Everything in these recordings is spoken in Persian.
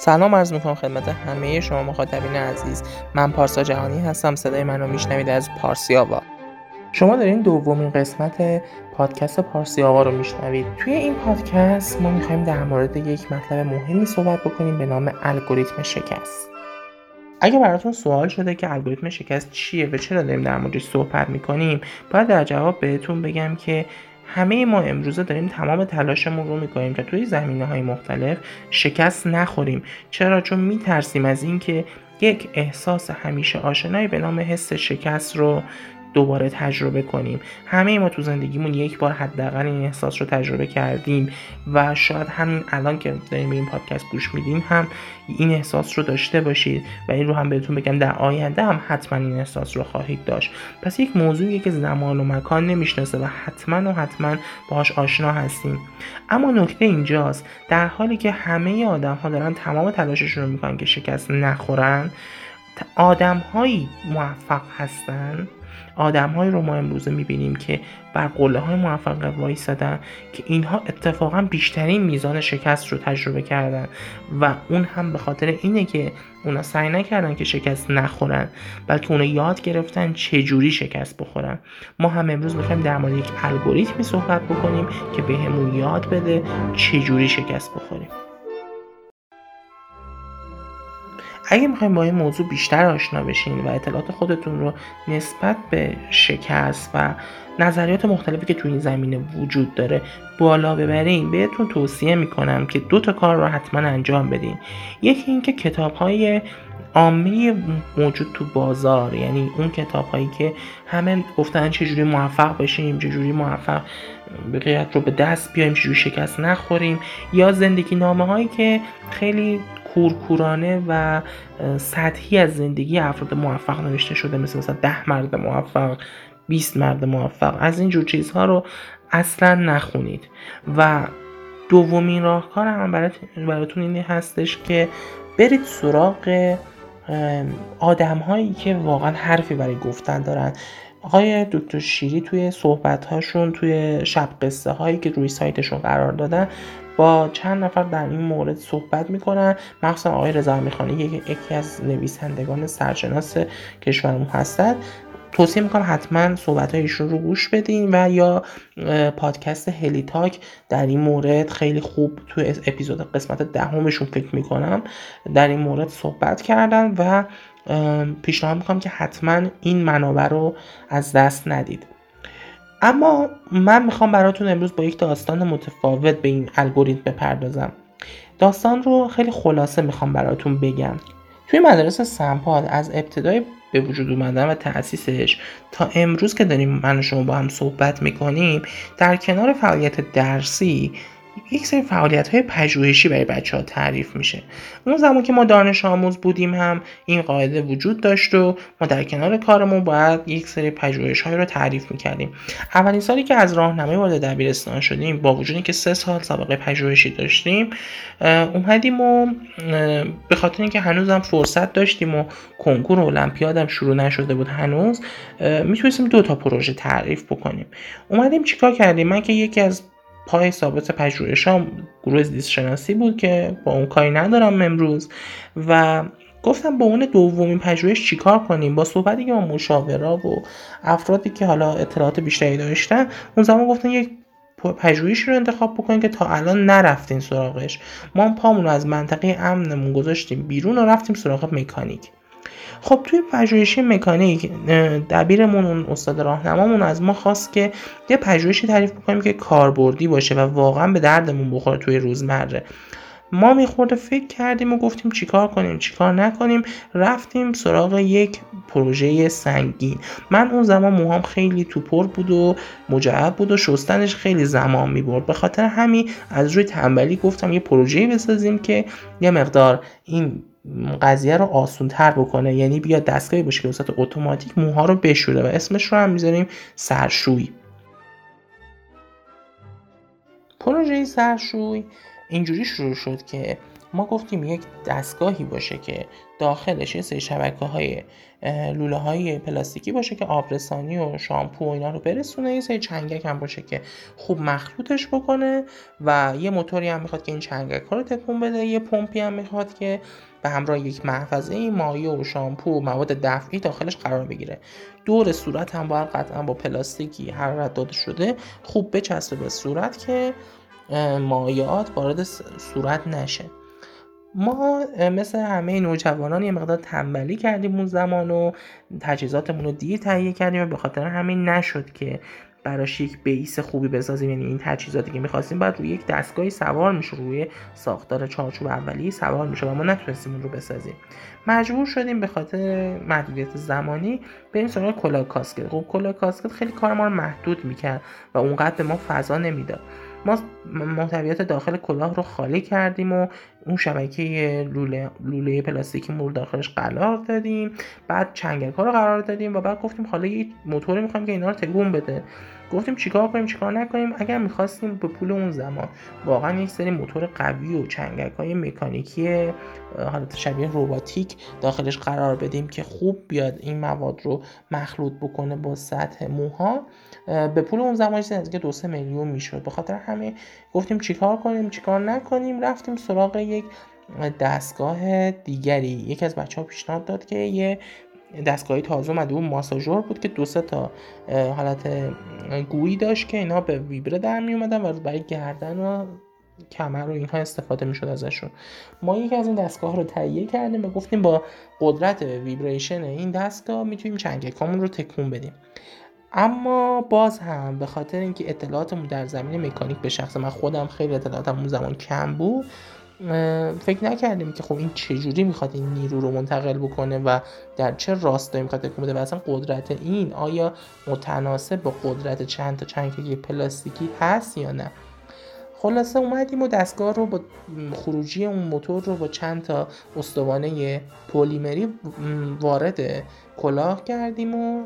سلام عرض می‌کنم خدمت همه شما مخاطبین عزیز. من پارسا جهانی هستم. صدای منو میشنوید از پارسی آوا شما دارین دومین قسمت پادکست پارسی آوا رو میشنوید. توی این پادکست ما می‌خوایم در مورد یک مطلب مهمی صحبت بکنیم به نام الگوریتم شکست. اگه براتون سوال شده که الگوریتم شکست چیه و چرا داریم در موردش صحبت می‌کنیم باید در جواب بهتون بگم که همه ما امروزه داریم تمام تلاشمون رو می‌کنیم تا توی زمینه های مختلف شکست نخوریم. چرا؟ چون میترسیم از اینکه یک احساس همیشه آشنایی به نام حس شکست رو دوباره تجربه کنیم. همه ما تو زندگیمون یک بار حداقل این احساس رو تجربه کردیم و شاید همین الان که داریم این پادکست گوش میدیم هم این احساس رو داشته باشید و این رو هم بهتون بگم در آینده هم حتما این احساس رو خواهید داشت. پس یک موضوعی که زمان و مکان نمی‌شناسه و حتما و حتما باهاش آشنا هستیم. اما نکته اینجاست در حالی که همه آدم ها دارن تمام تلاششون رو می‌کنن که شکست نخورن آدم هایی موفق هستن؟ آدمهایی رو ما امروزه می‌بینیم که بر قله های موفق وایستادن که اینها اتفاقا بیشترین میزان شکست رو تجربه کردن و اون هم به خاطر اینه که اونا سعی نکردن که شکست نخورن بلکه اونا یاد گرفتن چجوری شکست بخورن. ما هم امروز می‌خوایم در مورد یک الگوریتمی صحبت بکنیم که بهمون یاد بده چجوری شکست بخوریم. اگه می‌خوایم با این موضوع بیشتر آشنا بشین و اطلاعات خودتون رو نسبت به شکست و نظریات مختلفی که تو این زمینه وجود داره بالا ببرین بهتون توصیه می‌کنم که دو تا کار رو حتما انجام بدین. یکی اینکه کتاب های عامه موجود تو بازار یعنی اون کتاب هایی که همه گفتن چجوری موفق بشیم چجوری موفق بقیت رو به دست بیایم چجوری شکست نخوریم یا زندگی نامه هایی که خیلی کورکورانه و سطحی از زندگی افراد موفق نوشته شده مثل مثلا ده مرد موفق 20 مرد موفق. از این جور چیزها رو اصلا نخونید. و دومین راهکار هم براتون اینه هستش که برید سراغ آدم هایی که واقعا حرفی برای گفتن دارن. آقای دکتر شیری توی صحبت هاشون توی شب قصه هایی که روی سایتشون قرار دادن با چند نفر در این مورد صحبت می‌کنن. مخصوصا آقای رضا می‌خوانی یکی از نویسندگان سرشناس کشورمون هستند توصیه می‌کنم حتما صحبت ایشون رو گوش بدین و یا پادکست هلی تاک در این مورد خیلی خوب تو اپیزود قسمت دهمشون فکر می‌کنم در این مورد صحبت کردن و پیشنهاد می‌کنم که حتما این منابع رو از دست ندید. اما من می‌خوام براتون امروز با یک داستان متفاوت به این الگوریتم بپردازم. داستان رو خیلی خلاصه می‌خوام براتون بگم. توی مدرسه سمپاد از ابتدای به وجود اومدن و تأسیسش تا امروز که داریم من و شما با هم صحبت می‌کنیم در کنار فعالیت درسی یک سری فعالیت های پژوهشی برای بچه ها تعریف میشه. اون زمان که ما دانش آموز بودیم هم این قاعده وجود داشت و ما در کنار کارمون باید یک سری پژوهش های رو تعریف می‌کردیم. اولین سالی که از راهنمای وارد دبیرستان شدیم با وجودی که سه سال سابقه پژوهشی داشتیم اومدیم و به خاطر اینکه هنوزم فرصت داشتیم و کنکور المپیادم شروع نشده بود هنوز می‌تونستیم دو تا پروژه تعریف بکنیم. اومدیم چیکار کردیم؟ من که یکی از پای ثابت پژوهشام گروه زیست شناسی بود که با اون کاری ندارم امروز. و گفتم با اون دومین پژوهش چیکار کنیم؟ با صحبتی که با مشاورا و افرادی که حالا اطلاعات بیشتری داشتن اون زمان گفتن یک پژوهشی رو انتخاب بکنیم که تا الان نرفتین سراغش. ما پامون رو از منطقه امنمون گذاشتیم بیرون و رفتیم سراغ مکانیک. خب توی پژوهشی مکانیک دبیرمون اون استاد راهنمامون از ما خواست که یه پژوهشی تعریف بکنیم که کاربردی باشه و واقعا به دردمون بخوره توی روزمره. ما میخورده فکر کردیم و گفتیم چیکار کنیم چیکار نکنیم. رفتیم سراغ یک پروژه سنگین. من اون زمان موهام خیلی توپر بود و مجعب بود و شستنش خیلی زمان می‌برد. به خاطر همین از روی تنبلی گفتم یه پروژه بسازیم که یه مقدار این قضیه رو آسون تر بکنه. یعنی بیا دستگاهی باشه که وسط اتوماتیک موها رو بشوره و اسمش رو هم می‌ذاریم سرشوی. پروژه سرشوی اینجوری شروع شد که ما گفتیم یک دستگاهی باشه که داخلش یه سری شبکه های لوله های پلاستیکی باشه که آبرسانی و شامپو و اینا رو برسونه. یه سری چنگک هم باشه که خوب مخلوطش بکنه و یه موتوری هم می‌خواد که این چنگک ها رو تکون بده. یه پمپی هم می‌خواد که به همراه یک محفظه مایع و شامپو و مواد دفعی داخلش قرار بگیره. دور صورت هم باید قطعا با پلاستیکی حرارت داده شده. خوب بچسبه به صورت که مایعات وارد صورت نشه. ما مثل همه نوجوانان یه مقدار تنبلی کردیم اون زمان و تجهیزاتمون رو دیر تهیه کردیم و به خاطر همین نشد که براش یک بیس خوبی بسازیم. یعنی این تجهیزاتی که می‌خواستیم بعد روی یک دستگاهی سوار میشه روی ساختار چارچوب اولی سوار میشه و ما نتونستیم اون رو بسازیم. مجبور شدیم به خاطر محدودیت زمانی بریم سراغ کلاه کاسکت. خب کلاه کاسکت خیلی کار ما رو محدود می‌کرد و اونقدر به ما فضا نمی‌داد. ما محتویات داخل کلاه رو خالی کردیم و اون شبکه لوله, لوله پلاستیکی رو داخلش قرار دادیم. بعد چنگل ها رو قرار دادیم و بعد گفتیم حالا یه موتوری می‌خوایم که اینا رو تکون بده. گفتیم چیکار کنیم چیکار نکنیم؟ اگر می‌خواستیم به پول اون زمان. واقعا یک سری موتور قوی و چنگک های مکانیکی حالت شبیه روباتیک داخلش قرار بدیم که خوب بیاد این مواد رو مخلوط بکنه با سطح موها. به پول اون زمان که دو سه میلیون می‌شد. به خاطر همه گفتیم چیکار کنیم چیکار نکنیم. رفتیم سراغ یک دستگاه دیگری. یکی از بچه ها پیشنهاد داد که یه دستگاهی تازه اومده. اون ماساژور بود که دو سه تا حالت گویی داشت که اینا به ویبره در می اومدن و برای گردن و کمر و اینها استفاده می‌شد ازشون. ما یکی از این دستگاه رو تهیه کردیم و گفتیم با قدرت ویبریشن این دستگاه می‌تونیم چنگکامون رو تکون بدیم. اما باز هم به خاطر اینکه اطلاعاتمون در زمین مکانیک به شخص من خودم خیلی اطلاعاتم اون زمان کم بود فکر نکردیم که خب این چجوری می‌خواد این نیرو رو منتقل بکنه و در چه راستایی می‌خواد تکون بده و اصلا قدرت این آیا متناسب با قدرت چند تا چنگی پلاستیکی هست یا نه؟ خلاصه اومدیم و دستگاه رو با خروجی اون موتور رو با چند تا استوانه پلیمری وارد کلاه کردیم و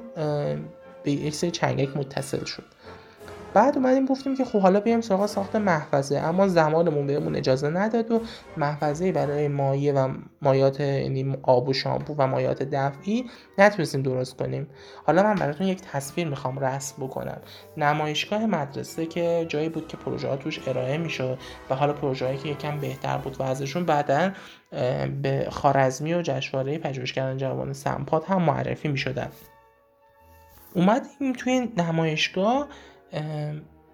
به یک سری چنگک متصل شد. بعد اومدیم گفتیم که خب حالا بیایم سراغ ساخت محفظه. اما زمانمون بهمون اجازه نداد و محفظه برای مایع و مایات یعنی آب و شامپو و مایات دفعی نتونستیم درست کنیم. حالا من براتون یک تصویر می‌خوام رسم بکنم. نمایشگاه مدرسه که جایی بود که پروژه ها توش ارائه می‌شد و حالا پروژه که یکم بهتر بود و ازشون بعدا به خارزمی و جشنواره پژوهشگران جوان سمپات هم معرفی می‌شدن. اومدیم توی نمایشگاه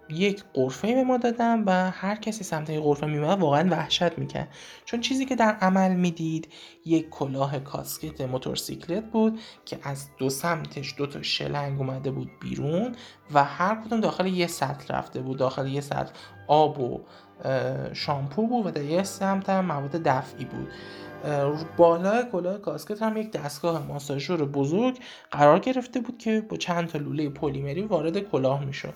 یک قرفه به ما دادن و هر کسی سمت یک قرفه میومد واقعا وحشت می‌کرد. چون چیزی که در عمل می‌دید یک کلاه کاسکت موتورسیکلت بود که از دو سمتش دو تا شلنگ اومده بود بیرون و هر کدوم داخل یه سطل رفته بود. داخل یه سطل آب و شامپو بود و در یه سمت هم مواد دفعی بود. بالای کلاه کاسکت هم یک دستگاه ماساژور بزرگ قرار گرفته بود که با چند تا لوله پلیمری وارد کلاه می‌شد.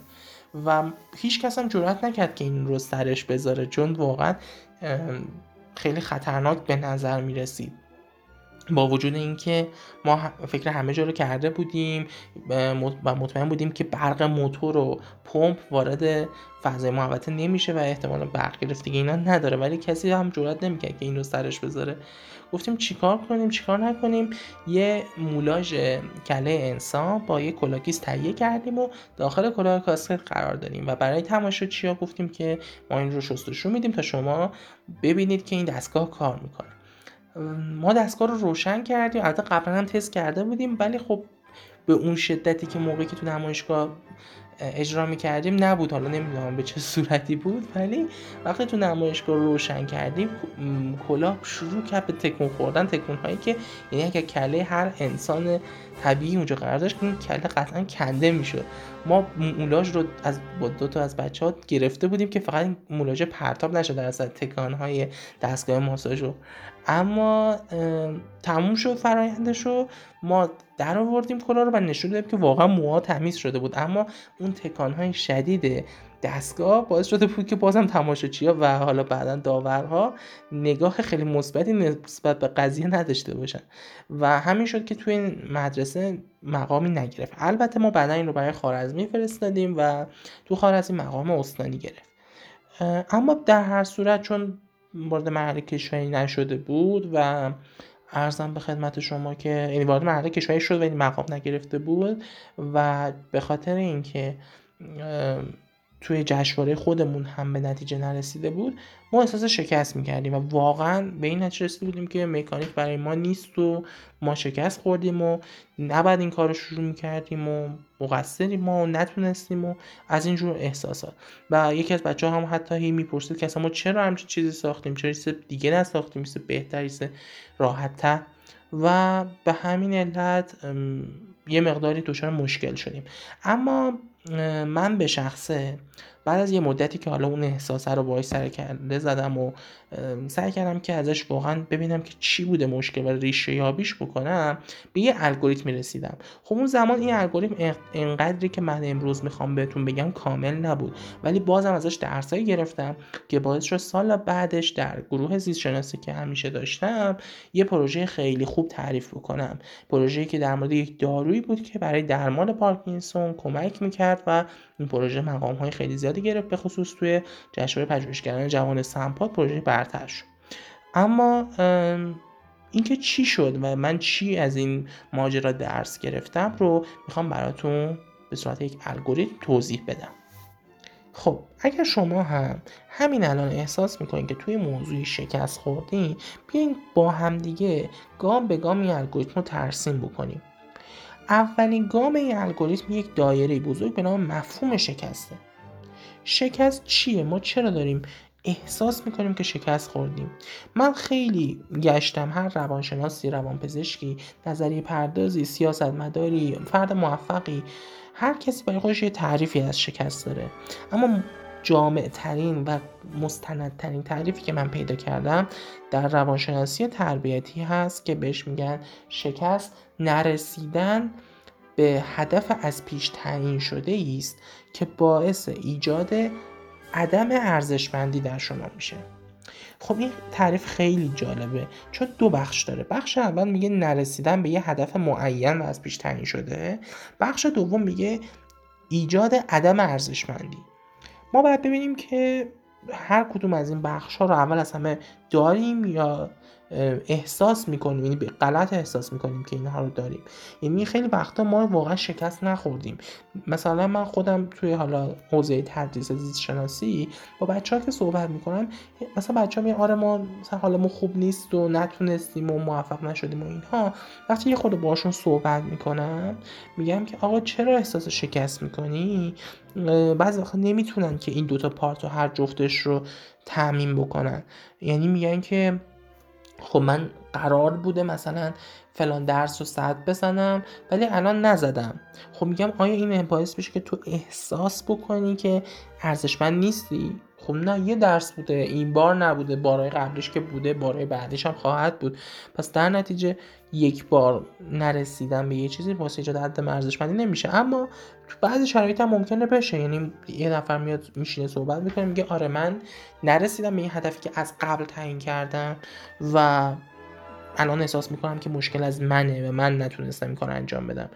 و هیچ کس هم جرات نکرد که این رو سرش بذاره چون واقعا خیلی خطرناک به نظر می رسید با وجود اینکه ما فکر همه جا رو کرده بودیم و مطمئن بودیم که برق موتور و پمپ وارد فضای محوطه نمیشه و احتمال برق گرفتگی اینا نداره ولی کسی هم جرات نمی‌کرد که این رو سرش بذاره. گفتیم چیکار کنیم؟ چیکار نکنیم؟ یه مولاژ کله انسان با یه کلاکیس تهیه کردیم و داخل کلاه کاسکت قرار دادیم. و برای چیا گفتیم که ما این رو شستشو میدیم تا شما ببینید که این دستگاه کار می‌کنه. ما دستگاه رو روشن کردیم. البته قبلا هم تست کرده بودیم ولی خب به اون شدتی که موقعی که تو نمایشگاه اجرا می‌کردیم نبود. حالا نمی‌دونم به چه صورتی بود ولی وقتی تو نمایشگاه روشن کردیم کلاه شروع کرد به تکون خوردن. تکون هایی که یعنی اگر کله هر انسان طبیعی اونجا قرار داشت این کله قطعا کنده می‌شد. ما مولاژ رو از با دو تا از بچه ها گرفته بودیم که فقط این مولاژ پرتاب نشد در اصل تکان های دستگاه ماساژ رو. اما تموم شد فرایندش رو. ما در آوردیم کلا رو و نشون دادیم که واقعا موها تمیز شده بود. اما اون تکان های شدید دستگاه باعث شده بود که بازم تماشاچی‌ها و حالا بعدا داورها نگاه خیلی مثبتی نسبت به قضیه نداشته باشن. و همین شد که توی این مدرسه مقامی نگرفت. البته ما بعدا این رو برای خارزمی فرستادیم و تو خارزمی مقام استانی گرفت. اما در هر صورت چون وارد مرحله کشوری نشده بود و ارزم به خدمت شما که یعنی وارد مرحله کشوری شد ولی مقام نگرفته بود و به خاطر اینکه توی جشنواره خودمون هم به نتیجه نرسیده بود ما احساس شکست می‌کردیم و واقعا به این نتیجه رسیده بودیم که مکانیک برای ما نیست و ما شکست خوردیم و نباید این کار رو شروع می‌کردیم و مقصریم ما و نتونستیم و از اینجور احساسات. و یکی از بچه هم حتی هی می‌پرسید که اصلا ما چرا همچین چیزی ساختیم؟ چرا چیز دیگه نساختیم؟ چیز بهتری راحت و به همین علت یه مقداری دچار مشکل شدیم. اما من به شخصه. بعد از یه مدتی که حالا اون احساسه رو باهاش سر کرده زدم و سعی کردم که ازش واقعا ببینم که چی بوده مشکل و ریشه یابیش بکنم به یه الگوریتم رسیدم. خب اون زمان این الگوریتم انقدری که من امروز می‌خوام بهتون بگم کامل نبود. ولی بازم ازش درسایی گرفتم که باعث شد سال بعدش در گروه زیست شناسی که همیشه داشتم یه پروژه خیلی خوب تعریف بکنم. پروژه‌ای که در مورد یک دارویی بود که برای درمان پارکینسون کمک می‌کرد و این پروژه مقام های خیلی زیادی گرفت. به خصوص توی جشنواره پژوهشگران جوان سمپاد پروژه برتر شد. اما اینکه چی شد و من چی از این ماجرا درس گرفتم رو می‌خوام براتون به صورت یک الگوریتم توضیح بدم. خب اگر شما هم همین الان احساس می‌کنید که توی موضوعی شکست خوردین بیاین با همدیگه گام به گام این الگوریتم رو ترسیم بکنیم. اولین گام این الگوریتم یک دایره بزرگ به نام مفهوم شکسته. شکست چیه؟ ما چرا داریم احساس می‌کنیم که شکست خوردیم؟ من خیلی گشتم هر روانشناسی روانپزشکی نظریه پردازی سیاست مداری فرد موفقی هر کسی برای خودش یه تعریفی از شکست داره. اما جامع ترین و مستندترین تعریفی که من پیدا کردم در روانشناسی تربیتی هست که بهش میگن شکست. نرسیدن به هدف از پیش تعیین شده است که باعث ایجاد عدم ارزشمندی در شما میشه. خب این تعریف خیلی جالبه چون دو بخش داره. بخش اول میگه نرسیدن به یه هدف معین و از پیش تعیین شده. بخش دوم میگه ایجاد عدم ارزشمندی. ما باید ببینیم که هر کدوم از این بخش ها رو اول از همه داریم یا احساس می‌کنیم یعنی غلط احساس می‌کنیم که اینها رو داریم. یعنی خیلی وقتا ما واقعا شکست نخوردیم. مثلا من خودم توی حالا حوزه تدریس زیست شناسی با بچه ها که صحبت می‌کنم مثلا بچه ها آره ما مثلا حالمون خوب نیست و نتونستیم و موفق نشدیم و اینها. وقتی یه خود باشون صحبت می‌کنم میگم که آقا چرا احساس شکست می‌کنی؟ بعضی وقتا نمی‌تونن که این دوتا پارت رو هر جفتش رو تعمین بکنن. یعنی میگن که خب من قرار بوده مثلا فلان درس رو صد بزنم ولی الان نزدم. خب میگم آیا این باعث بشه که تو احساس بکنی که ارزشمند نیستی؟ خب نه یه درس بوده این بار نبوده بارای قبلش که بوده بارای بعدش هم خواهد بود. پس در نتیجه یک بار نرسیدن به یه چیزی واسه ایجاد عدم ارزشمندی نمیشه. اما تو بعضی شرایط هم ممکنه بشه. یعنی یه نفر میاد میشینه صحبت می‌کنه میگه آره من نرسیدم به این هدفی که از قبل تعیین کردم و الان احساس می‌کنم که مشکل از منه و من نتونستم این کار انجام بدم.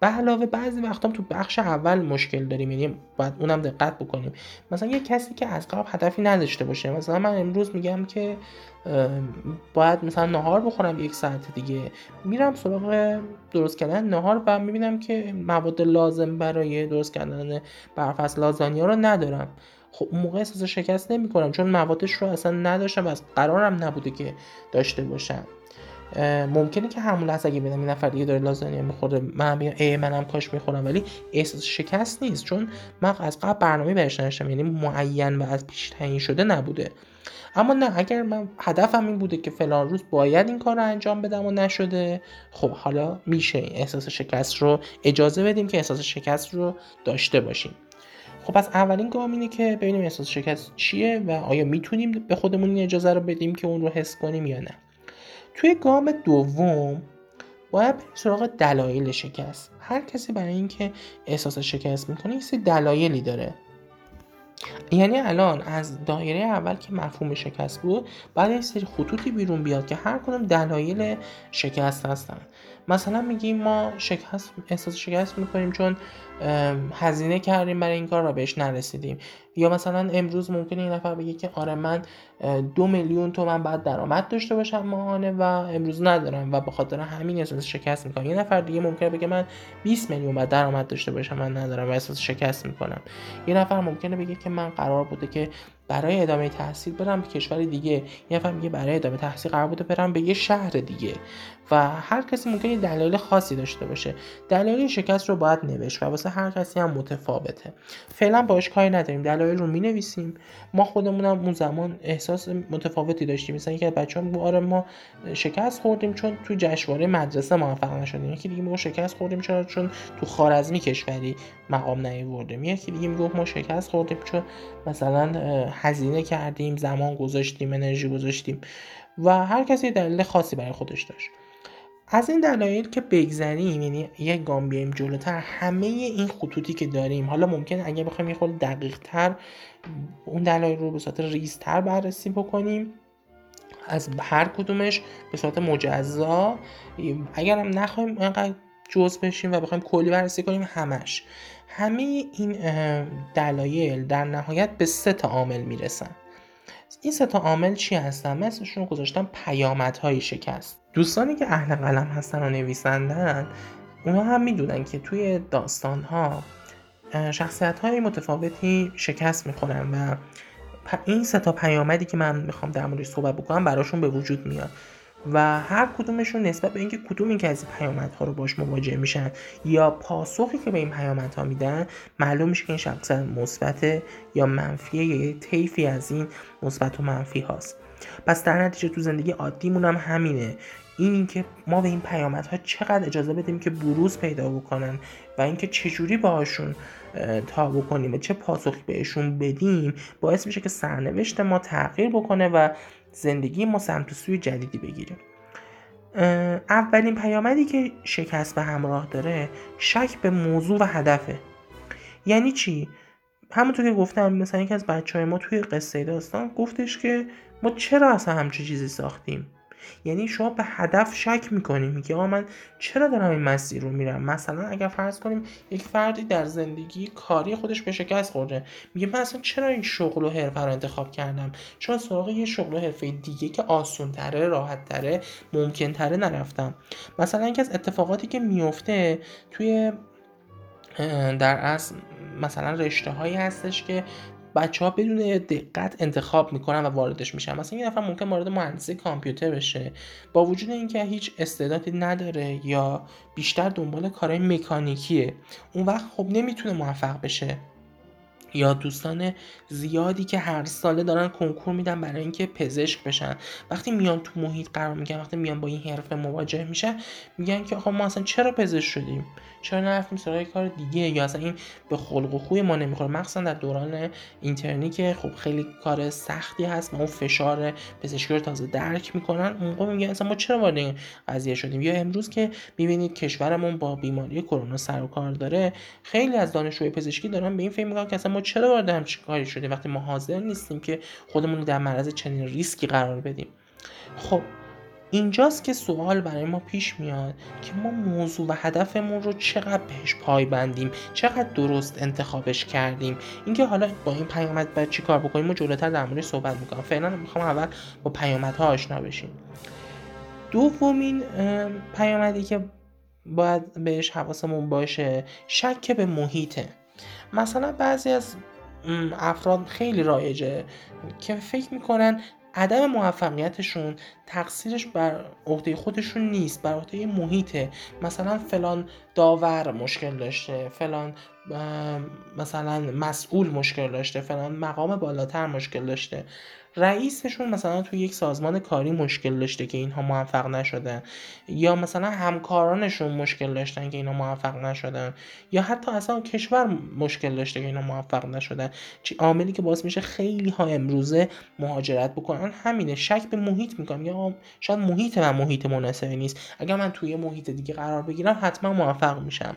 به علاوه بعضی وقتا تو بخش اول مشکل داریم یعنی باید اونم دقت بکنیم. مثلا یه کسی که از قبل هدفی نداشته باشه مثلا من امروز میگم که باید مثلا نهار بخورم یک ساعت دیگه. میرم سراغ درست کردن نهار و می‌بینم که مواد لازم برای درست کردن برفصل لازانیا رو ندارم. خب اون موقع احساس شکست نمی کنم چون موادش رو اصلا نداشتم و از قرارم نبوده که داشته باشم. ممکنه که همون لحظه اگه ببینم این نفر دیگه داره لازانیا می‌خوره من بگم ای منم کاش می‌خورم ولی احساس شکست نیست چون من از قبل برنامه برش نشتم یعنی معین و از پیش تعیین شده نبوده. اما نه اگر من هدفم این بوده که فلان روز باید این کار رو انجام بدم و نشده خب حالا میشه احساس شکست رو اجازه بدیم که احساس شکست رو داشته باشیم. خب پس اولین گام اینه که ببینیم احساس شکست چیه و آیا می‌تونیم به خودمون این اجازه رو بدیم که اون رو حس کنیم یا نه. توی گام دوم باید بریم سراغ دلایل شکست. هر کسی برای اینکه احساس شکست می‌کنه یه دلایلی داره. یعنی الان از دایره اول که مفهوم شکست بود بعد یه سری خطوطی بیرون بیاد که هر کدوم دلایل شکست هستن. مثلا میگیم ما شکست احساس شکست می‌کنیم چون هزینه کردیم برای این کار را بهش نرسیدیم. یا مثلا امروز ممکنه این نفر بگه که آره من دو میلیون تومن بعد درآمد داشته باشم ماهانه و امروز ندارم و به خاطر همین احساس شکست می‌کنم. یه نفر دیگه ممکنه بگه من 20 میلیون بعد درآمد داشته باشم من ندارم و احساس شکست می‌کنم. یه نفر ممکنه بگه که من قرار بوده که برای ادامه تحصیل برم به کشور دیگه. یه نفر میگه برای ادامه تحصیل قرار بوده برم به یه شهر دیگه. و هر کسی ممکنه دلایل خاصی داشته باشه. دلایل شکست رو باید نوشت و واسه هر کسی هم متفاوته. فعلا باش کاری نداریم. دلایل رو می‌نویسیم. ما خودمونم اون زمان احساس متفاوتی داشتیم. مثلا یکی از بچه‌ها آره ما شکست خوردیم چون تو جشنواره مدرسه موفق نشدیم. یکی دیگه ما شکست خوردیم چرا؟ چون تو خارزمی کشوری مقام نیاوردیم. یکی دیگه میگه ما شکست خوردیم چون مثلا هزینه کردیم زمان گذاشتیم انرژی گذاشتیم و هر کسی دلیل خاصی برای خودش داشت. از این دلایل که بگذریم یعنی یک گام بیایم جلوتر همه این خطوطی که داریم حالا ممکن اگه بخوایم یه خورده دقیق تر اون دلایل رو به صورت ریزتر بررسی بکنیم. از هر کدومش به صورت مجزا. اگر هم نخوایم انقدر جز بشیم و بخوایم کلی بررسی کنیم همش. همه این دلایل در نهایت به سه تا عامل می‌رسن. این سه تا عامل چی هستن؟ مثلشون گذاشتم پیامدهای شکست. دوستانی که اهل قلم هستن و نویسندن اونا هم می‌دونن که توی داستان ها شخصیت های متفاوتی شکست می‌خورن و این سه تا پیامدی که من می‌خوام در موردش صحبت بکنم براشون به وجود میاد. و هر کدومشون نسبت به اینکه کدوم این که از پیامدها رو باش مواجه میشن یا پاسخی که به این پیامدها میدن معلوم میشه که این شخصیت مثبت یا منفیه یا طیفی از این مثبت و منفی هاست. پس در نتیجه تو زندگی عادیمون هم همینه. این اینکه ما به این پیامدها چقدر اجازه بدیم که بروز پیدا بکنن و اینکه چجوری باهاشون تا بکنیم و چه پاسخی بهشون بدیم باعث میشه که سرنوشت ما تغییر بکنه و زندگی ما سمت سوی جدیدی بگیره اولین پیامدی که شکست به همراه داره شک به موضوع و هدفه. یعنی چی؟ همونطور که گفتم مثلا یکی از بچه های ما توی قصه داستان گفتش که ما چرا اصلا همچه چیزی ساختیم؟ یعنی شما به هدف شک می‌کنی میگه آقا من چرا دارم این مسیر رو میرم؟ مثلا اگر فرض کنیم یک فردی در زندگی کاری خودش به شکست خورده میگه من اصلا چرا این شغل و حرفه رو انتخاب کردم؟ چرا سراغ یه شغل و حرفه دیگه که آسون تره راحت تره ممکن تره نرفتم. مثلا یکی از اتفاقاتی که میفته توی در اصل مثلا رشته هایی هستش که بچه ها بدون دقت انتخاب می‌کنن و واردش میشن. مثلا این نفر ممکن وارد مهندسی کامپیوتر بشه با وجود اینکه هیچ استعدادی نداره یا بیشتر دنبال کارهای مکانیکیه اون وقت خب نمی‌تونه موفق بشه. یا دوستان زیادی که هر ساله دارن کنکور میدن برای اینکه پزشک بشن. وقتی میان تو محیط قرار میگن وقتی میان با این حرفه مواجه میشن میگن که آقا ما اصلا چرا پزشک شدیم؟ چرا نرفتیم سراغ کار دیگه؟ یا اصلا این به خلق و خوی ما نمی‌خوره. مخصوصا در دوران اینترنی که خب خیلی کار سختی هست و اون فشار پزشکی رو تازه درک می‌کنن اون موقع میگن اصلا ما چرا وارد این قضیه شدیم؟ یا امروز که می‌بینید کشورمون با بیماری کرونا سر و کار داره خیلی از دانشجوی پزشکی دارن به این فکر می‌کنن که اصلا ما چرا وارد همچین کاری شدیم؟ وقتی ما حاضر نیستیم که خودمون رو در معرض چنین ریسکی قرار بدیم. خب اینجاست که سوال برای ما پیش میاد که ما موضوع و هدفمون رو چقدر بهش پای بندیم چقدر درست انتخابش کردیم. اینکه حالا با این پیامد باید چی کار بکنیم؟ و جلوتر در موردش صحبت می‌کنم فعلا می‌خوام اول با پیامدها آشنا بشیم. دومین پیامدی که باید بهش حواسمون باشه شک به محیطه. مثلا بعضی از افراد خیلی رایجه که فکر می‌کنن عدم موفقیتشون تقصیرش بر عهده خودشون نیست بر عهده محیطه. مثلا فلان داور مشکل داشته فلان مثلا مسئول مشکل داشته فلان مقام بالاتر مشکل داشته. رئیسشون مثلا توی یک سازمان کاری مشکل داشته که اینها موفق نشدن. یا مثلا همکارانشون مشکل داشتن که اینها موفق نشدن. یا حتی اصلا کشور مشکل داشته که اینها موفق نشدن. چی عاملی که باعث میشه خیلی ها امروزه مهاجرت بکنن. همینه. شک به محیط می‌کنم. یا شاید محیط من محیط مناسبی نیست. اگر من توی محیط دیگه قرار بگیرم حتما موفق میشم.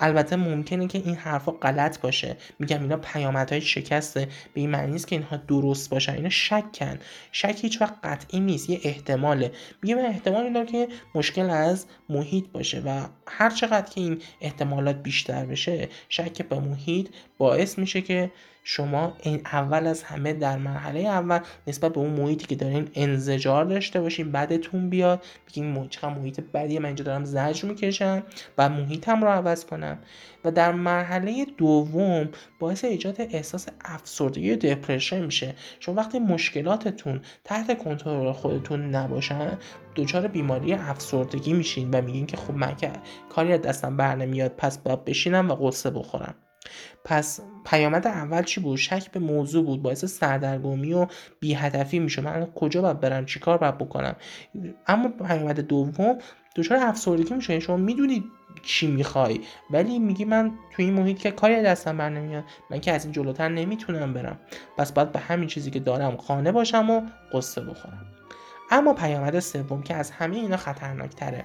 البته ممکنه که این حرفا غلط باشه. میگم اینا پیامدهای شکسته. به این معنی نیست که اینها درست باشن. اینا شکن. شک هیچ وقت قطعی نیست. یه احتماله. میگم احتمال داره که مشکل از محیط باشه و هر چقدر که این احتمالات بیشتر بشه شک به محیط باعث میشه که شما این اول از همه در مرحله اول نسبت به اون محیطی که دارین انزجار داشته باشین بعدتون بیاد. بگین چقدر محیط بدیه من اینجا دارم زجر می‌کشم و محیطم رو عوض کنم. و در مرحله دوم باعث ایجاد احساس افسردگی و دپرشن میشه. چون وقتی مشکلاتتون تحت کنترل خودتون نباشن دچار بیماری افسردگی میشین و میگین که خب من که کاری از دستم بر نمیاد پس باید بشینم و قصه بخورم. پس پیامد اول چی بود؟ شک به موضوع بود. باعث سردرگمی و بی هدفی میشه من کجا باید برم؟ چیکار باید بکنم؟ اما پیامد دوم دچار افسردگی میشه شما می‌دونید چی می‌خوای. ولی میگی من تو این محیط که کاری دستم بر نمیاد من که از این جلوتر نمی‌تونم برم. پس باید به همین چیزی که دارم خانه باشم و قصه بخورم. اما پیامد سوم که از همه اینا خطرناکتره.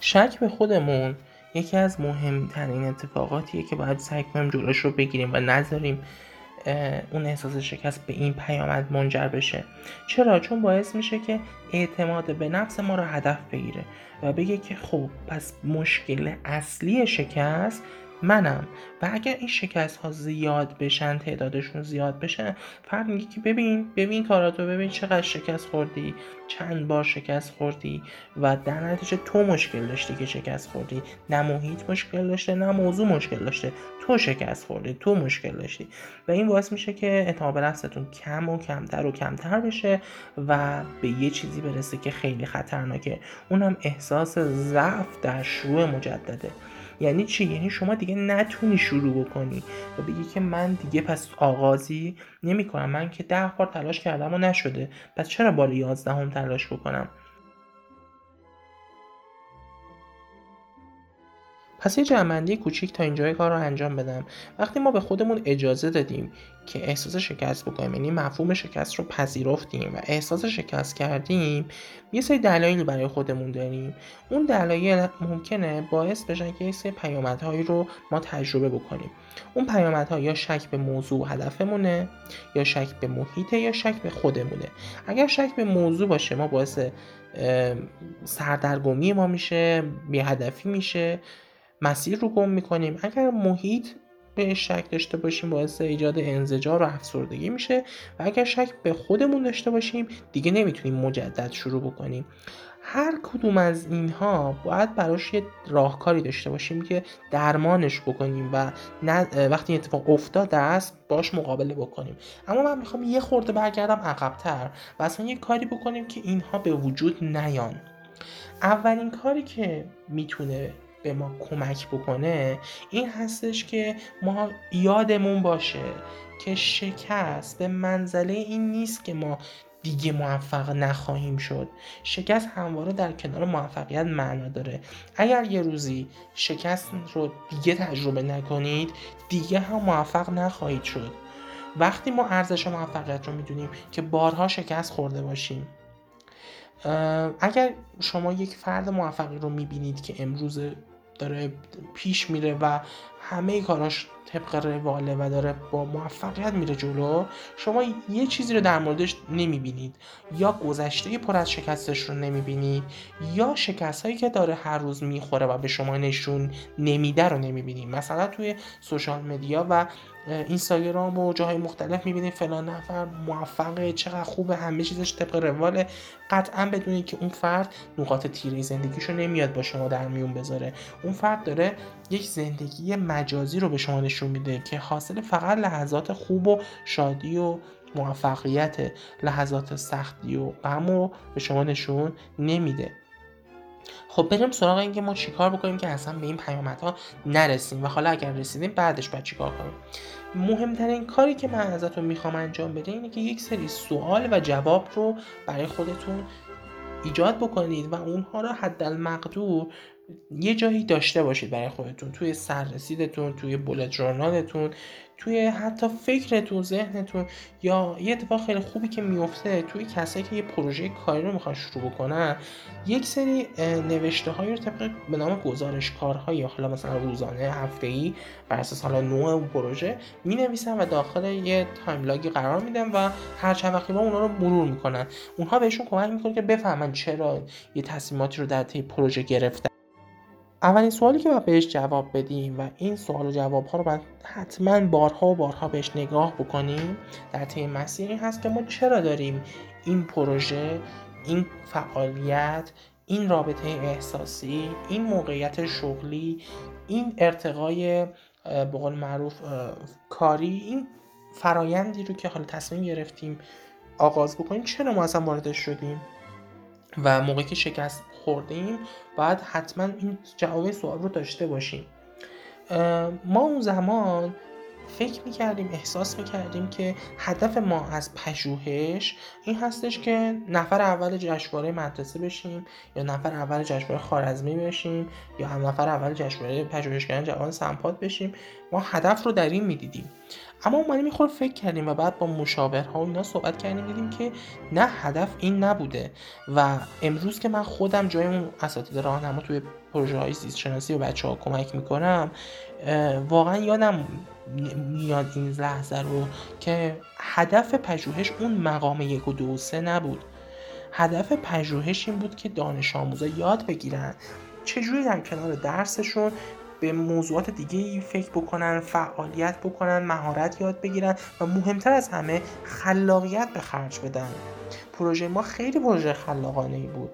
شک به خودمون یکی از مهمترین اتفاقاتیه که باید سعی کنیم جلوش رو بگیریم و نذاریم اون احساس شکست به این پیامد منجر بشه. چرا؟ چون باعث میشه که اعتماد به نفس ما رو هدف بگیره و بگه که خب پس مشکل اصلی شکست منم. و اگر این شکست ها زیاد بشن تعدادشون زیاد بشه فرد میگه که ببین ببین کاراتو ببین چقدر شکست خوردی چند بار شکست خوردی و در نتیجه تو مشکل داشتی که شکست خوردی. نه محیط مشکل داشته نه موضوع مشکل داشته. تو شکست خوردی تو مشکل داشتی. و این باعث میشه که اعتماد به نفستون کم و کمتر و کمتر بشه و به یه چیزی برسه که خیلی خطرناکه. اونم احساس ضعف در شروع مجدده. یعنی چی؟ یعنی شما دیگه نتونی شروع بکنی. و بگی که من دیگه پس آغازی نمی‌کنم. من که ده بار تلاش کردم و نشده. پس چرا بار یازدهم تلاش بکنم؟ پس یه جمعندی کوچیک تا اینجای کار رو انجام بدم. وقتی ما به خودمون اجازه دادیم که احساس شکست بکنیم یعنی مفهوم شکست رو پذیرفتیم و احساس شکست کردیم یه سری دلایلی برای خودمون داریم. اون دلایل ممکنه باعث بشن که یه سری پیامدهایی رو ما تجربه بکنیم. اون پیامدها یا شک به موضوع هدفمونه یا شک به محیطه یا شک به خودمونه. اگر شک به موضوع باشه ما باعث سردرگمی ما میشه بی هدفی میشه. مسیر رو گم می‌کنیم. اگر محیط به شک داشته باشیم باعث ایجاد انزجار و افسردگی میشه و اگر شک به خودمون داشته باشیم دیگه نمی‌تونیم مجدد شروع بکنیم. هر کدوم از اینها باید براش یه راهکاری داشته باشیم که درمانش بکنیم و وقتی اتفاق افتاده است باش مقابله بکنیم. اما من می‌خوام یه خورده برگردم عقبتر و اصلا یه کاری بکنیم که اینها به وجود نیان. اولین کاری که می‌تونه به ما کمک بکنه این هستش که ما یادمون باشه که شکست به منزله این نیست که ما دیگه موفق نخواهیم شد. شکست همواره در کنار موفقیت معنا داره. اگر یه روزی شکست رو دیگه تجربه نکنید دیگه هم موفق نخواهید شد. وقتی ما ارزش موفقیت رو می‌دونیم که بارها شکست خورده باشیم اگر شما یک فرد موفقی رو می‌بینید که امروز داره پیش میره و همه کاراش طبق رواله و داره با موفقیت میره جلو. شما یه چیزی رو در موردش نمی‌بینید. یا گذشته پر از شکستش رو نمی‌بینید یا شکست هایی که داره هر روز می‌خوره و به شما نشون نمیده رو نمی‌بینید. مثلا توی سوشال مدیا و اینستاگرام و جاهای مختلف می‌بینید فلان نفر موفقه چقدر خوبه همه چیزش طبق روال قطعا بدونید که اون فرد نقاط تیره زندگیشو نمیاد با شما در میون بذاره. اون فرد داره یک زندگی مجازی رو به شما نشون میده که حاصل فقط لحظات خوب و شادی و موفقیت لحظات سختی و غم رو به شما نشون نمیده. خب بریم سراغ اینکه ما چیکار بکنیم که اصلا به این پیامدها نرسیم و حالا اگر رسیدیم بعدش باید چیکار کنیم. مهمترین کاری که من ازتون می‌خوام انجام بده اینه که یک سری سوال و جواب رو برای خودتون ایجاد بکنید و اونها رو حدالمقدور یه جایی داشته باشید برای خودتون. توی سررسیدتون توی بولت جورنالتون توی حتی فکرتون ذهنتون. یا یه اتفاق خیلی خوبی که میفته توی کسایی که یه پروژه کاری رو می‌خوان شروع بکنن یک سری نوشته های رو طبق به نام گزارش کارهای یا حالا مثلا روزانه هفته ای بر اساس حالا نوع اون پروژه می نویسن و داخل یه time log ی قرار میدن و هر چند وقتی با اونا رو مرور می‌کنن. اونها بهشون کمک می‌کنه که بفهمن چرا یه تصمیماتی رو در طی پروژه گرفتن. اولین سوالی که باید بهش جواب بدیم و این سوال و جواب ها رو باید حتما بارها و بارها بهش نگاه بکنیم در طی مسیر این هست که ما چرا داریم این پروژه این فعالیت این رابطه احساسی این موقعیت شغلی این ارتقای به قول معروف کاری این فرایندی رو که حالا تصمیم گرفتیم آغاز بکنیم چرا ما اصلا واردش شدیم؟ و موقعی که شکست خوردیم باید حتما این جواب سوال رو داشته باشیم. ما اون زمان فکر می‌کردیم احساس می‌کردیم که هدف ما از پژوهش این هستش که نفر اول جشنواره مدرسه بشیم یا نفر اول جشنواره خارزمی بشیم یا هم نفر اول جشنواره پژوهشگران جوان سمپات بشیم. ما هدف رو در این می‌دیدیم. اما اومدیم میخور فکر کردیم و بعد با مشاورها و اینا صحبت کردیم دیدیم که نه هدف این نبوده و امروز که من خودم جای اون اساتید راهنما توی پروژه های زیست شناسی و بچه ها کمک می‌کنم واقعا یادم میاد این لحظه رو که هدف پژوهش اون مقام یک و دو و سه نبود. هدف پژوهش این بود که دانش آموزا یاد بگیرن. چجوری در کنار درسشون؟ به موضوعات دیگه فکر بکنن فعالیت بکنن مهارت یاد بگیرن و مهمتر از همه خلاقیت به خرج بدن. پروژه ما خیلی پروژه خلاقانه ای بود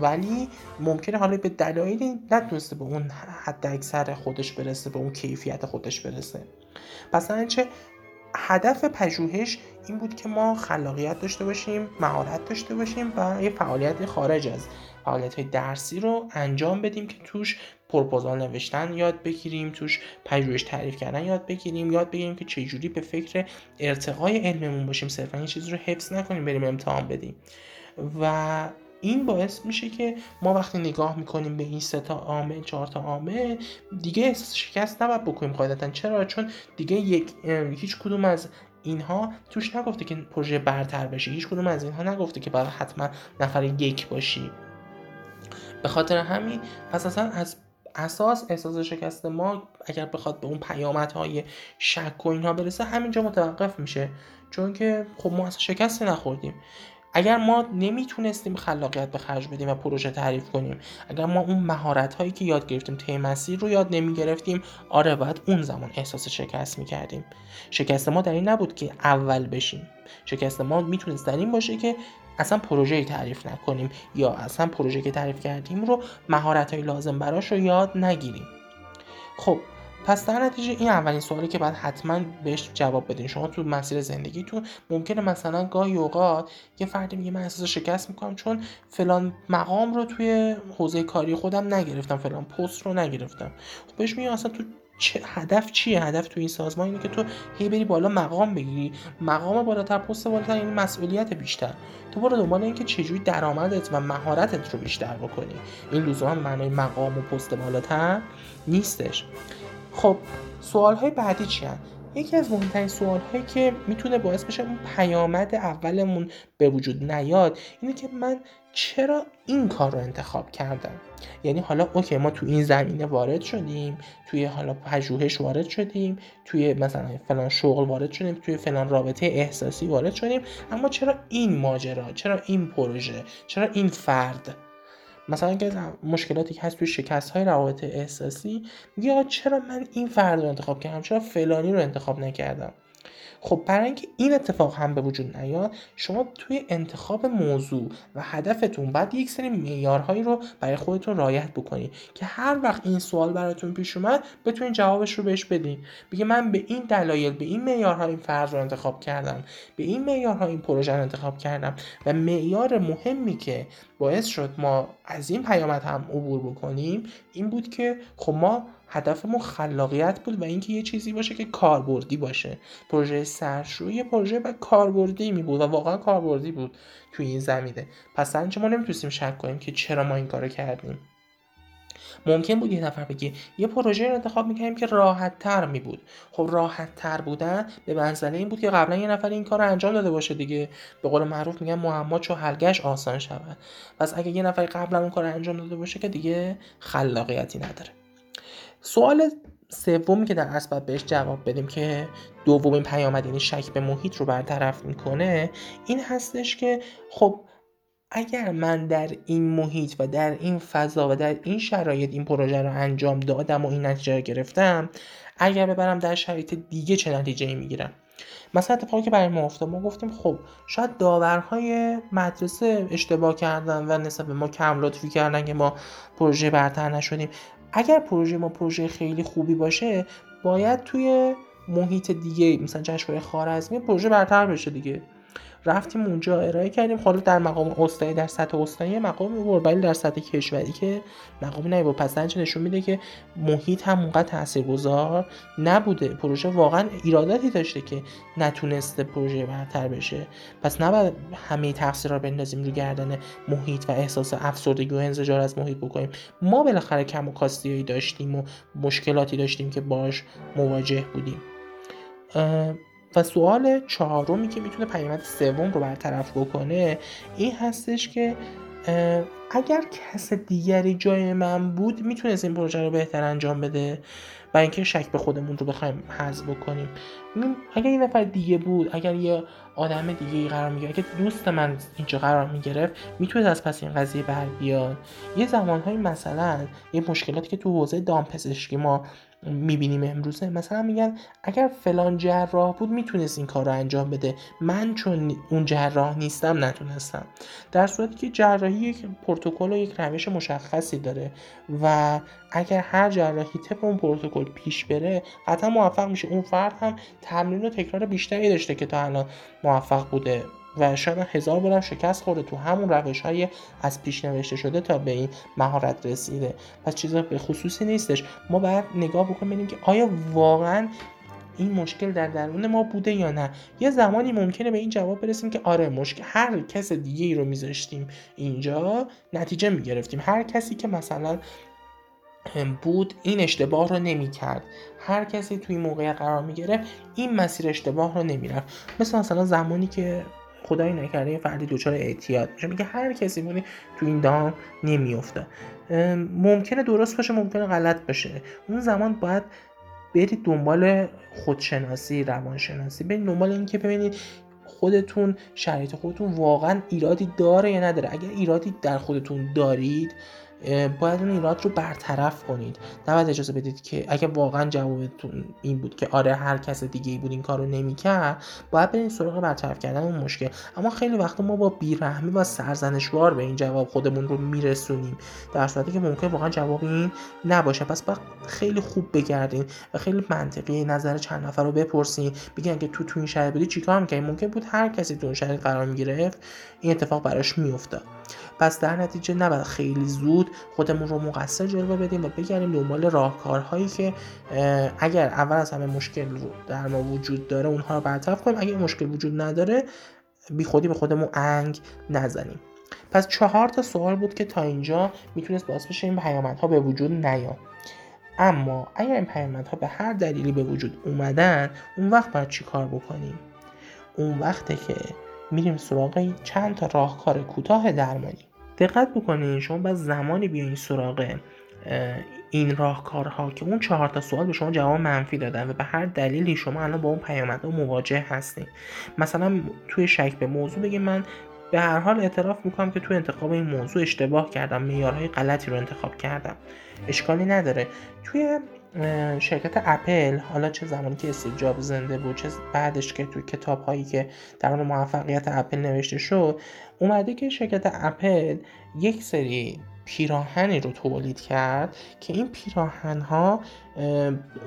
ولی ممکنه حالا به دلایلی نتونسته به اون حد اکثر خودش برسه به اون کیفیت خودش برسه. پس چه هدف پژوهش این بود که ما خلاقیت داشته باشیم مهارت داشته باشیم و یه فعالیت خارج از فعالیت های درسی رو انجام بدیم که توش پروپوزال نوشتن یاد بگیریم توش پژوهش تعریف کردن یاد بگیریم یاد بگیریم که چجوری به فکر ارتقای علممون باشیم صرفا این چیزی رو حفظ نکنیم بریم امتحان بدیم. و این باعث میشه که ما وقتی نگاه می‌کنیم به این سه تا عامل چهار تا عامل دیگه احساس شکست نباید بکنیم قاعدتا. چرا؟ چون دیگه یک هیچ کدوم از اینها توش نگفته که پروژه برتر بشه. هیچ کدوم از اینها نگفته که باید حتما نفر یک باشی. به خاطر همین پس اصلا از اساس احساس شکست ما اگر بخواد به اون پیامدهای شک و اینها برسه همینجا متوقف میشه. چون که خب ما اصلا شکستی نخوردیم. اگر ما نمی‌تونستیم خلاقیت به خرج بدیم و پروژه تعریف کنیم اگر ما اون مهارت هایی که یاد گرفتیم طی مسیر رو یاد نمی گرفتیم آره باید اون زمان احساس شکست می کردیم شکست ما در این نبود که اول بشیم. شکست ما می‌تونست در این باشه که اصلا پروژه تعریف نکنیم یا اصلا پروژه که تعریف کردیم رو مهارت های لازم براش رو یاد نگیریم. خب پس در نتیجه این اولین سوالی که باید حتما بهش جواب بدین. شما تو مسیر زندگیتون ممکنه مثلا گاهی اوقات یه فردی میگه من احساس شکست می‌کنم چون فلان مقام رو توی حوزه کاری خودم نگرفتم فلان پست رو نگرفتم. خب بهش میگم اصلا تو چه هدف چیه؟ هدف تو این سازمان اینه که تو هی بری بالا مقام بگیری. مقام بالاتر پست بالاتر یعنی مسئولیت بیشتر. تو برو دنبال اینکه چجوری درآمدت و مهارتت رو بیشتر بکنی. این لزوما معنای مقام و پست بالاتر نیستش. خب سوال های بعدی چی هن؟ یکی از مهمترین سوال هایی که می‌تونه باعث بشه اون پیامد اولمون به وجود نیاد اینه که من چرا این کار رو انتخاب کردم؟ یعنی حالا اوکی ما تو این زمینه وارد شدیم توی حالا پژوهش وارد شدیم توی مثلا فلان شغل وارد شدیم توی فلان رابطه احساسی وارد شدیم اما چرا این ماجرا چرا این پروژه چرا این فرد مثلا که مشکلاتی که هست توی شکست های روابط احساسی میگه چرا من این فرد رو انتخاب کردم؟ چرا فلانی رو انتخاب نکردم؟ خب برای اینکه این اتفاق هم به وجود نیاد شما توی انتخاب موضوع و هدفتون بعد یک سری معیارهایی رو برای خودتون رعایت بکنید که هر وقت این سوال براتون پیش اومد بتونین جوابش رو بهش بدین. بگه من به این دلایل به این معیارها این فرد رو انتخاب کردم به این معیارها این پروژه رو انتخاب کردم و معیار مهمی که باعث شد ما از این پیامد هم عبور بکنیم این بود که خب ما هدفمون خلاقیت بود و اینکه یه چیزی باشه که کاربردی باشه. پروژه سرشوی پروژه و کاربردی می بود و واقعا کاربردی بود توی این زمینه. پس چه ما نمی‌تونستیم شک کنیم که چرا ما این کارو کردیم. ممکن بود یه نفر بگه یه پروژه رو انتخاب می‌کنیم که راحت تر می بود. خب راحت تر بودن به منزله این بود که قبلا یه نفر این کار رو انجام داده باشه دیگه. به قول معروف میگن معما چو حلگش آسان شود. پس اگه یه نفر قبلا اون کار رو انجام داده باشه که دیگه خلاقیتی نداره. سوال سومی که در اصل بهش جواب بدیم که دومین پیامد یعنی شک به محیط رو برطرف می‌کنه این هستش که خب اگر من در این محیط و در این فضا و در این شرایط این پروژه رو انجام دادم و این نتیجه رو گرفتم اگر ببرم در شرایط دیگه چه نتیجه ای می‌گیرم؟ مثلا اتفاقی که برای ما افتاد ما گفتیم خب شاید داورهای مدرسه اشتباه کردن و نسبت به ما کم لطفی کردن که ما پروژه برتر نشدیم. اگر پروژه ما پروژه خیلی خوبی باشه باید توی محیط دیگه مثلا جشنواره خارزمی پروژه برتر بشه دیگه. رفتیم اونجا ارائه کردیم. حالا در مقام استانی در سطح استانی مقام بود ولی در سطح کشوری که مقامی نبود پس نشون میده که محیط هم اونقدر تاثیرگذار نبوده. پروژه واقعا ایراداتی داشته که نتونسته پروژه برتر بشه. پس نباید همه تقصیر رو بندازیم رو گردن محیط و احساس افسردگی و انزجار از محیط بکنیم. ما بالاخره کم و کاستیایی داشتیم و مشکلاتی داشتیم که باش مواجه بودیم. و سوال چهارمی که می‌تونه پیامد سوم رو برطرف بکنه این هستش که اگر کس دیگری جای من بود می‌تونست این پروژه رو بهتر انجام بده و اینکه شک به خودمون رو بخوایم حذف بکنیم. اگر این نفر دیگه بود اگر یه آدم دیگه قرار می‌گیره اگر دوست من اینجا قرار می‌گرفت می‌تونه از پس این قضیه بر بیاد. یه زمانهایی مثلا یه مشکلاتی که تو حوزه دامپزشکی ما می‌بینیم امروزه. مثلا میگن اگر فلان جراح بود می‌تونست این کار رو انجام بده. من چون اون جراح نیستم نتونستم. در صورتی که جراحی یک پروتکل و یک روش مشخصی داره و اگر هر جراحی طبق اون پروتکل پیش بره قطعا موفق میشه. اون فرد هم تمرین و تکرار بیشتری داشته که تا الان موفق بوده. و شاید هزار بارم شکست خورده تو همون روش های از پیش نوشته شده تا به این مهارت رسیده. پس چیزا به خصوصی نیستش. ما باید نگاه بکنیم ببینیم که آیا واقعا این مشکل در درون ما بوده یا نه. یه زمانی ممکنه به این جواب برسیم که آره مشکل هر کس دیگه ای رو میذاشتیم اینجا نتیجه می‌گرفتیم. هر کسی که مثلا بود این اشتباه رو نمی کرد هر کسی توی موقع قرار می گرفت این مسیر اشتباه رو نمی رفت مثل مثلا زمانی که خدایی نکرده یه فردی دچار اعتیاد میشه. میگه هر کسی بودی تو این دام نمیافته. ممکنه درست باشه ممکنه غلط باشه. اون زمان باید برید دنبال خودشناسی روانشناسی. برید دنبال اینکه ببینید خودتون شرایط خودتون واقعا ایرادی داره یا نداره. اگر ایرادی در خودتون دارید باید اون ایراد رو برطرف کنید. نباید اجازه بدید که اگه واقعا جوابتون این بود که آره هر کس دیگه ای بود این کار رو نمی‌کرد باید برید سراغ برطرف کردن اون مشکل. اما خیلی وقتا ما با بیرحمی و سرزنشوار به این جواب خودمون رو میرسونیم. در صورتی که ممکن واقعا جواب این نباشه. پس باید خیلی خوب بگردین و خیلی منطقی نظر چند نفر رو بپرسین. بگن که تو تو این شهر بودی چیکار می‌کنی ممکن بود هر کسی تو اون شهر قرار می‌گرفت این اتفاق براش میافتاد. پس در نتیجه نباید خیلی زود خودمون رو مقصر جلوه بدیم و بگردیم دنبال راهکارهایی که اگر اول از همه مشکل در ما وجود داره اونها رو برطرف کنیم. اگر مشکل وجود نداره بی خودی به خودمون انگ نزنیم. پس چهار تا سوال بود که تا اینجا می‌تونست باعث بشه این پیامدها به وجود نیاد اما اگر این پیامدها به هر دلیلی به وجود اومدن اون وقت باید چی کار بکنیم؟ اون وقته که میریم سراغ چند تا راهکار کوتاه درمانی. دقت بکنین شما باید زمانی بیاین سراغ این راهکارها که اون چهار تا سوال به شما جواب منفی دادن و به هر دلیلی شما الان با اون پیامدها مواجه هستین. مثلا توی شک به موضوع بگید من به هر حال اعتراف می‌کنم که توی انتخاب این موضوع اشتباه کردم معیارهای غلطی رو انتخاب کردم. اشکالی نداره. توی شرکت اپل حالا چه زمانی که استیو زنده بود چه بعدش که تو کتاب هایی که در مورد موفقیت اپل نوشته شد اومده که شرکت اپل یک سری پیراهنی رو تولید کرد که این پیراهن ها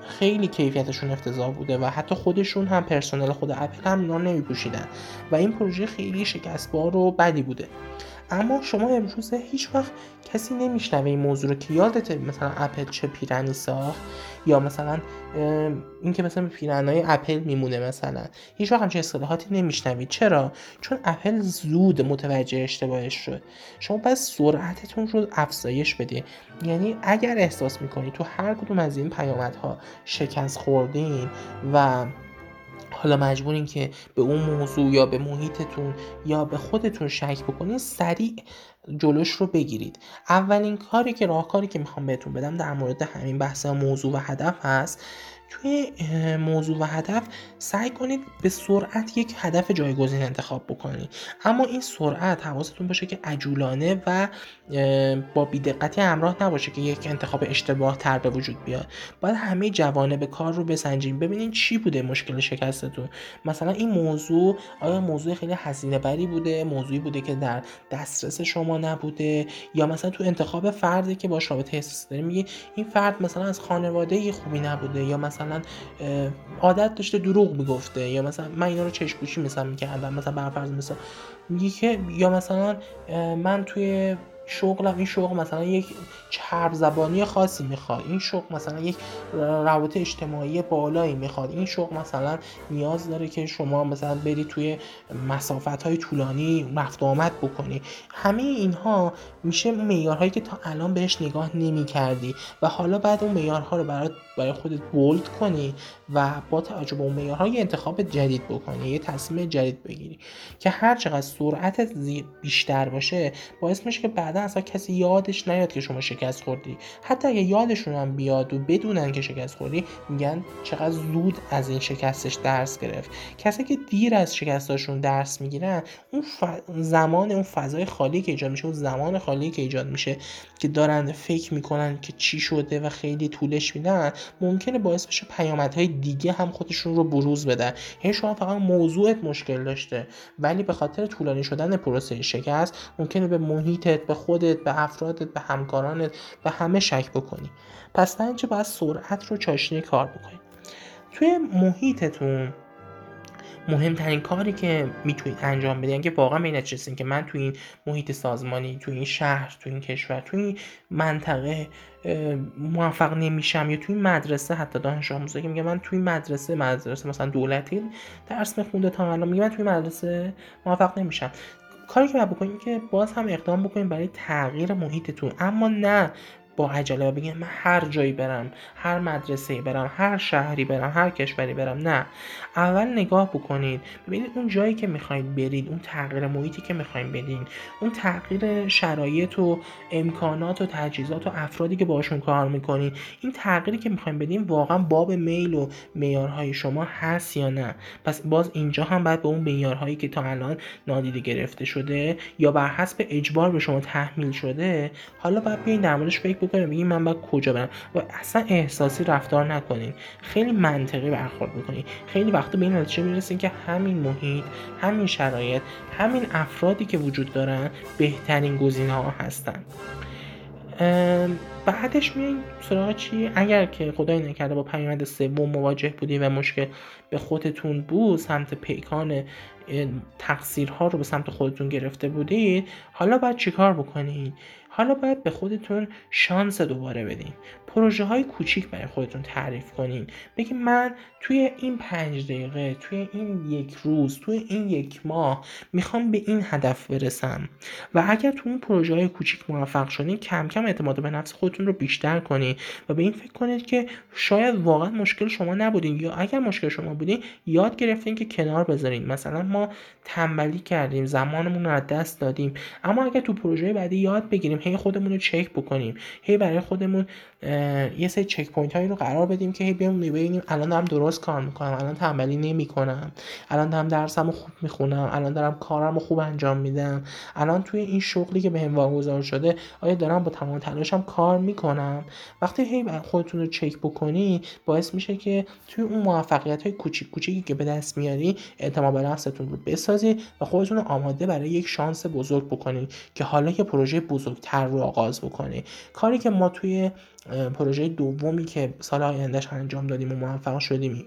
خیلی کیفیتشون افتضاح بوده و حتی خودشون هم پرسنل خود اپل هم نمی پوشیدن و این پروژه خیلی شکستبار و بدی بوده. اما شما امروز هیچ وقت کسی نمیشنوه این موضوع رو که یادته مثلا اپل چه پیرنی ساخت یا مثلا اینکه مثلا پیرنهای اپل میمونه مثلا. هیچ وقت همچین اصطلاحاتی نمیشنوید. چرا؟ چون اپل زود متوجه اشتباهش شد. شما بس سرعتتون رو افزایش بده یعنی اگر احساس می‌کنید تو هر کدوم از این پیامدها شکست خوردین و حالا مجبورین که به اون موضوع یا به محیطتون یا به خودتون شک بکنید سریع جلوش رو بگیرید. اولین کاری که راهکاری که می‌خوام بهتون بدم در مورد همین بحث موضوع و هدف هست توی موضوع و هدف سعی کنید به سرعت یک هدف جایگزین انتخاب بکنید اما این سرعت حواستون باشه که عجولانه و با بیدقتی همراه نباشه که یک انتخاب اشتباه تر به وجود بیاد. باید همه جوانه به کار رو بسنجیم ببینید چی بوده مشکل شکستتون. مثلا این موضوع آیا موضوع خیلی هزینه بری بوده؟ موضوعی بوده که در دسترس شما نبوده؟ یا مثلا تو انتخاب فردی که باش رابطه احساسی داری میگی این فرد مثلا از خانواده خوبی نبوده؟ یا مثلا عادت داشته دروغ می‌گفته یا مثلا من اینا رو چشپوشی مثلا می‌کردم مثلا برفرض مثلا میگی که یا مثلا من توی شغلم این شغل مثلا یک چرب زبانی خاصی می‌خواد این شغل مثلا یک روابط اجتماعی بالایی می‌خواد این شغل مثلا نیاز داره که شما مثلا بری توی مسافت های طولانی رفت آمد بکنی. همه اینها میشه معیارهایی که تا الان بهش نگاه نمی کردی و حالا بعد اون معیارها رو برای برای خودت بولد کنی و با توجه به اون معیارها یه انتخاب جدید بکنی یه تصمیم جدید بگیری که هر چقدر سرعت بیشتر باشه باعث میشه که بعدا اصلا کسی یادش نیاد که شما شکست خوردی. حتی اگه یادشون هم بیاد و بدونن که شکست خوردی میگن چقدر زود از این شکستش درس گرفت. کسی که دیر از شکستاشون درس می‌گیرن اون زمان اون فضای خالی که ایجاد میشه اون زمان خالی که ایجاد میشه که دارن فکر می‌کنن که چی شده و خیلی طولش میدن ممکنه باعث بشه پیامدهای دیگه هم خودشون رو بروز بدن. یعنی شما فقط موضوعت مشکل داشته ولی به خاطر طولانی شدن پروسه شکست ممکنه به محیطت به خودت به افرادت به همکارانت به همه شک بکنی. پس در اینجا باید سرعت رو چاشنی کار بکنی. توی محیطتون مهمترین کاری که می‌تونید انجام بدین که واقعا به که من تو این محیط سازمانی تو این شهر تو این کشور تو این منطقه موفق نمیشم یا توی مدرسه حتی دانش آموزا که میگه من توی مدرسه مدرسه مثلا دولتی درس میخونده تا الان میگه من توی مدرسه موفق نمیشم. کاری که باید بکنیم که باز هم اقدام بکنیم برای تغییر محیطتون. اما نه با عجله و بگم من هر جایی برم هر مدرسه برم هر شهری برم هر کشوری برم نه. اول نگاه بکنید. ببینید اون جایی که می‌خواید برید اون تغییر محیطی که می‌خواید بدین اون تغییر شرایط و امکانات و تجهیزات و افرادی که باشون کار می‌کنید این تغییری که می‌خواید بدین واقعا باب میل و معیارهای شما هست یا نه؟ پس باز اینجا هم باید به اون معیارهایی که تا الان نادیده گرفته شده یا بر حسب اجبار به شما تحمیل شده حالا باید بیاین در موردش فکر بکنیم بگیم من باید کجا برم؟ و اصلا احساسی رفتار نکنین. خیلی منطقی برخورد بکنین. خیلی وقتا به این نتیجه می‌رسین که همین محیط همین شرایط همین افرادی که وجود دارن بهترین گزینه ها هستن بعدش میاییم سراغ چی؟ اگر که خدای نکرده با پیامد سوم مواجه بودی و مشکل به خودتون بود سمت پیکان تقصیرها رو به سمت خودتون گرفته بودید حالا باید چیکار بکنید حالا باید به خودتون شانس دوباره بدین. پروژه های کوچیک برای خودتون تعریف کنین. بگید من توی این پنج دقیقه توی این یک روز توی این یک ماه می‌خوام به این هدف برسم. و اگر تو اون پروژه های کوچیک موفق شدین کم کم اعتماد به نفس خودتون رو بیشتر کنید و به این فکر کنید که شاید واقعا مشکل شما نبودین یا اگر مشکل شما بودین یاد گرفتین که کنار بذارین. مثلا ما تنبلی کردیم زمانمون رو از دست دادیم. اما اگر تو پروژه بعدی یاد بگیریم هی خودمون رو چک بکنیم هی برای خودمون یه سری checkpoint هایی رو قرار بدیم که هی بیام ببینیم الان دارم درست کار می‌کنم الان تنبلی نمی‌کنم الان دارم درسمو خوب می‌خونم الان دارم کارمو خوب انجام میدم. الان توی این شغلی که بهم واگذار شده آیا دارم با تمام تلاشم کار می‌کنم؟ وقتی هی خودتون رو چک بکنی باعث میشه که توی اون موفقیت های کوچیک کوچیکی که به دست میاری اعتماد به نفستون رو بسازی و خودتون رو آماده برای یک شانس بزرگ بکنید که حالا یه پروژه بزرگتر رو آغاز بکنی. کاری که ما توی پروژه دومی که سال آیندهش انجام دادیم و موفق شدیم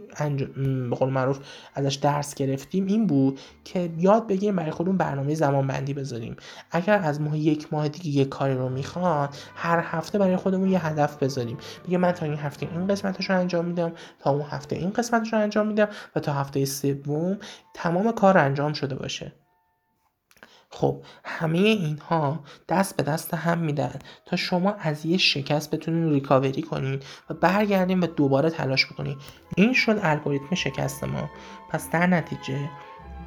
به قول معروف ازش درس گرفتیم این بود که یاد بگیریم برای خودمون برنامه زمان بندی بذاریم. اگر از ماه یک ماه دیگه یک کاری رو می‌خوان هر هفته برای خودمون یه هدف بذاریم. بگه من تا این هفته این قسمتش رو انجام میدم تا اون هفته این قسمتش رو انجام میدم و تا هفته سوم تمام کار انجام شده باشه. خب همه اینها دست به دست هم میدن تا شما از یه شکست بتونین ریکاوری کنین و برگردین و دوباره تلاش بکنین. این شد الگوریتم شکست ما. پس در نتیجه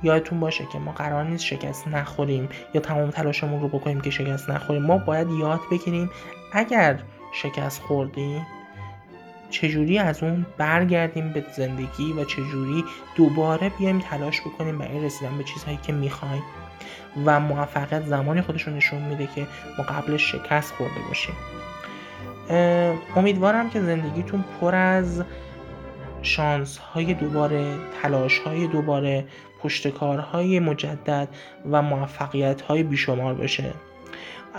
یادتون باشه که ما قرار نیست شکست نخوریم یا تمام تلاشمون رو بکنیم که شکست نخوریم. ما باید یاد بگیریم اگر شکست خوردیم چجوری از اون برگردیم به زندگی و چجوری دوباره بیایم تلاش بکنیم برای رسیدن به چیزهایی که می‌خوایم؟ و موفقیت زمانی خودشون نشون میده که ما شکست خورده باشیم. امیدوارم که زندگیتون پر از شانس های دوباره تلاش های دوباره پشتکارهای مجدد و موفقیت های بیشمار باشه.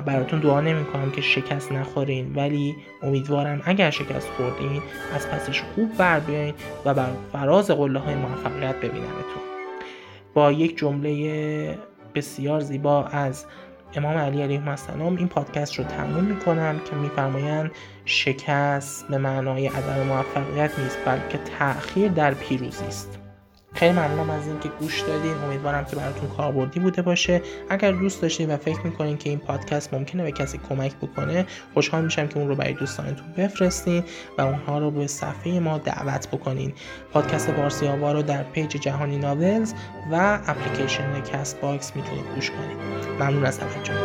براتون دعا نمی کنم که شکست نخورین ولی امیدوارم اگر شکست خوردین از پسش خوب بر بیاین و بر فراز قله های موفقیت ببینمتون با یک جمله بسیار زیبا از امام علی علیه السلام. این پادکست رو تموم می‌کنم که میفرمایند شکست به معنای عدم موفقیت نیست بلکه تأخیر در پیروزی است. خیلی ممنونم از اینکه گوش دادین. امیدوارم که براتون کاربردی بوده باشه. اگر دوست داشتین و فکر می‌کنین که این پادکست ممکنه به کسی کمک بکنه خوشحال میشم که اون رو برای دوستانتون بفرستین و اونها رو به صفحه ما دعوت بکنین. پادکست پارسی آوا رو در page جهانی ناولز و اپلیکیشن Castbox می‌تونید گوش کنید ممنون از توجهتون.